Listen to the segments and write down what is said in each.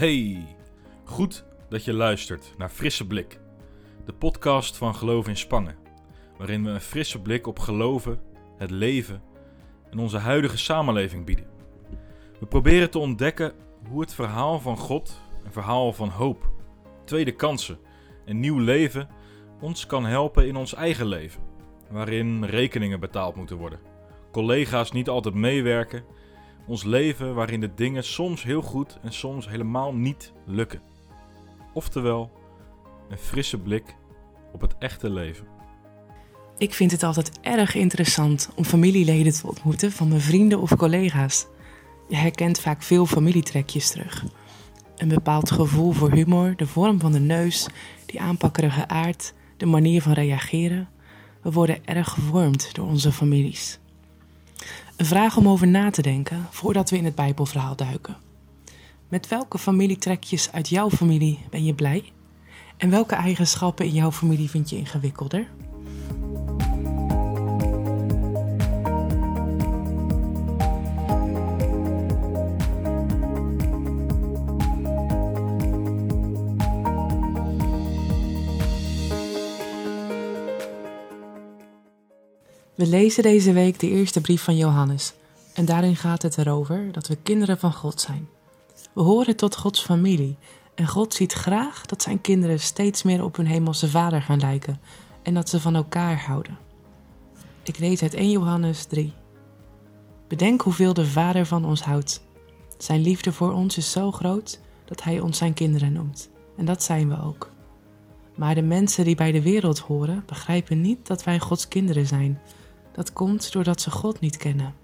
Hey, goed dat je luistert naar Frisse Blik, de podcast van Geloof in Spangen, waarin we een frisse blik op geloven, het leven en onze huidige samenleving bieden. We proberen te ontdekken hoe het verhaal van God, een verhaal van hoop, tweede kansen en nieuw leven ons kan helpen in ons eigen leven, waarin rekeningen betaald moeten worden, collega's niet altijd meewerken ons leven waarin de dingen soms heel goed en soms helemaal niet lukken. Oftewel, een frisse blik op het echte leven. Ik vind het altijd erg interessant om familieleden te ontmoeten van mijn vrienden of collega's. Je herkent vaak veel familietrekjes terug. Een bepaald gevoel voor humor, de vorm van de neus, die aanpakkerige aard, de manier van reageren. We worden erg gevormd door onze families. Een vraag om over na te denken voordat we in het Bijbelverhaal duiken. Met welke familietrekjes uit jouw familie ben je blij? En welke eigenschappen in jouw familie vind je ingewikkelder? We lezen deze week de eerste brief van Johannes. En daarin gaat het erover dat we kinderen van God zijn. We horen tot Gods familie. En God ziet graag dat zijn kinderen steeds meer op hun hemelse vader gaan lijken. En dat ze van elkaar houden. Ik lees uit 1 Johannes 3. Bedenk hoeveel de Vader van ons houdt. Zijn liefde voor ons is zo groot dat Hij ons zijn kinderen noemt. En dat zijn we ook. Maar de mensen die bij de wereld horen, begrijpen niet dat wij Gods kinderen zijn dat komt doordat ze God niet kennen.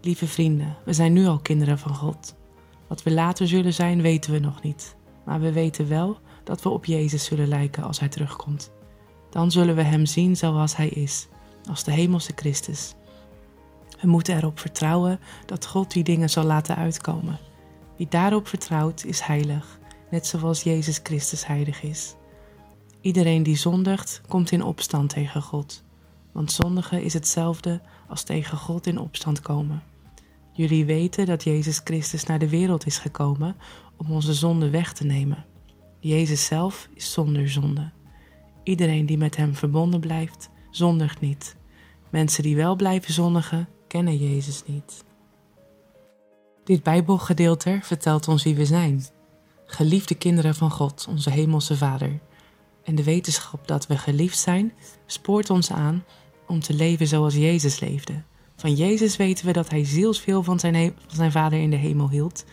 Lieve vrienden, we zijn nu al kinderen van God. Wat we later zullen zijn, weten we nog niet. Maar we weten wel dat we op Jezus zullen lijken als Hij terugkomt. Dan zullen we Hem zien zoals Hij is, als de Hemelse Christus. We moeten erop vertrouwen dat God die dingen zal laten uitkomen. Wie daarop vertrouwt, is heilig, net zoals Jezus Christus heilig is. Iedereen die zondigt, komt in opstand tegen God want zondigen is hetzelfde als tegen God in opstand komen. Jullie weten dat Jezus Christus naar de wereld is gekomen om onze zonde weg te nemen. Jezus zelf is zonder zonde. Iedereen die met hem verbonden blijft, zondigt niet. Mensen die wel blijven zondigen, kennen Jezus niet. Dit Bijbelgedeelte vertelt ons wie we zijn. Geliefde kinderen van God, onze Hemelse Vader. En de wetenschap dat we geliefd zijn, spoort ons aan om te leven zoals Jezus leefde. Van Jezus weten we dat hij zielsveel van zijn, van zijn Vader in de hemel hield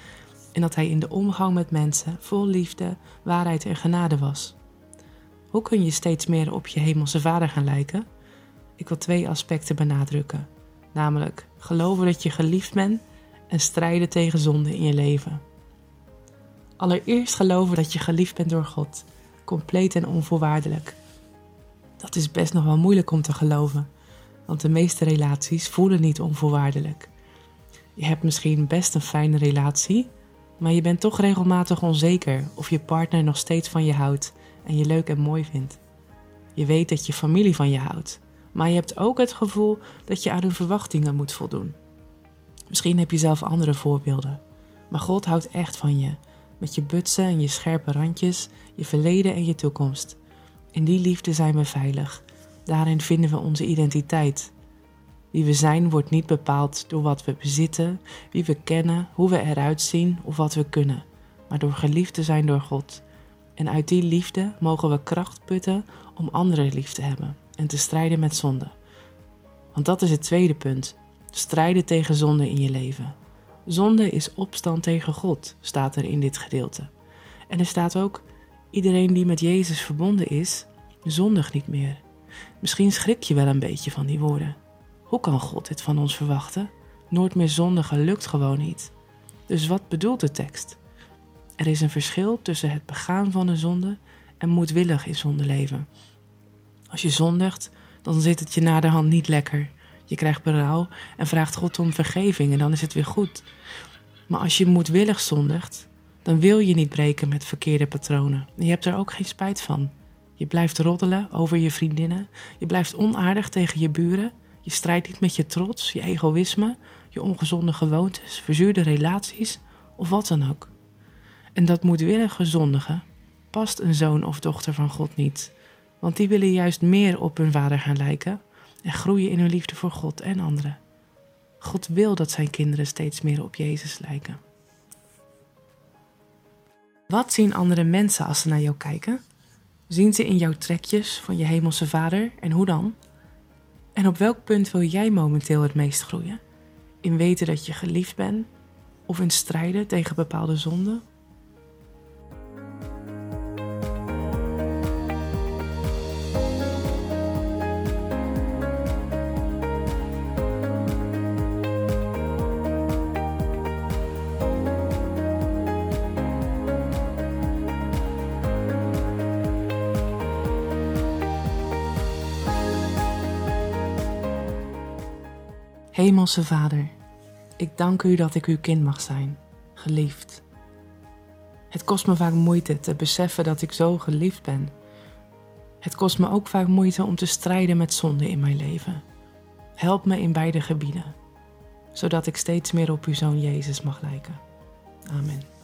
en dat hij in de omgang met mensen vol liefde, waarheid en genade was. Hoe kun je steeds meer op je hemelse Vader gaan lijken? Ik wil twee aspecten benadrukken, namelijk geloven dat je geliefd bent en strijden tegen zonde in je leven. Allereerst geloven dat je geliefd bent door God, compleet en onvoorwaardelijk. Dat is best nog wel moeilijk om te geloven, want de meeste relaties voelen niet onvoorwaardelijk. Je hebt misschien best een fijne relatie, maar je bent toch regelmatig onzeker of je partner nog steeds van je houdt en je leuk en mooi vindt. Je weet dat je familie van je houdt, maar je hebt ook het gevoel dat je aan hun verwachtingen moet voldoen. Misschien heb je zelf andere voorbeelden, maar God houdt echt van je, met je butsen en je scherpe randjes, je verleden en je toekomst. In die liefde zijn we veilig. Daarin vinden we onze identiteit. Wie we zijn wordt niet bepaald door wat we bezitten, wie we kennen, hoe we eruit zien of wat we kunnen, maar door geliefd te zijn door God. En uit die liefde mogen we kracht putten om anderen lief te hebben en te strijden met zonde. Want dat is het tweede punt: strijden tegen zonde in je leven. Zonde is opstand tegen God, staat er in dit gedeelte. En er staat ook Iedereen die met Jezus verbonden is, zondigt niet meer. Misschien schrik je wel een beetje van die woorden. Hoe kan God dit van ons verwachten? Nooit meer zondigen lukt gewoon niet. Dus wat bedoelt de tekst? Er is een verschil tussen het begaan van een zonde en moedwillig in zonde leven. Als je zondigt, dan zit het je na de hand niet lekker. Je krijgt berouw en vraagt God om vergeving en dan is het weer goed. Maar als je moedwillig zondigt, dan wil je niet breken met verkeerde patronen. Je hebt er ook geen spijt van. Je blijft roddelen over je vriendinnen. Je blijft onaardig tegen je buren. Je strijdt niet met je trots, je egoïsme, je ongezonde gewoontes, verzuurde relaties of wat dan ook. En dat moedwillige zondigen past een zoon of dochter van God niet, want die willen juist meer op hun vader gaan lijken en groeien in hun liefde voor God en anderen. God wil dat zijn kinderen steeds meer op Jezus lijken. Wat zien andere mensen als ze naar jou kijken? Zien ze in jouw trekjes van je hemelse vader en hoe dan? En op welk punt wil jij momenteel het meest groeien? In weten dat je geliefd bent of in strijden tegen bepaalde zonden? Hemelse Vader, ik dank u dat ik uw kind mag zijn, geliefd. Het kost me vaak moeite te beseffen dat ik zo geliefd ben. Het kost me ook vaak moeite om te strijden met zonde in mijn leven. Help me in beide gebieden, zodat ik steeds meer op uw zoon Jezus mag lijken. Amen.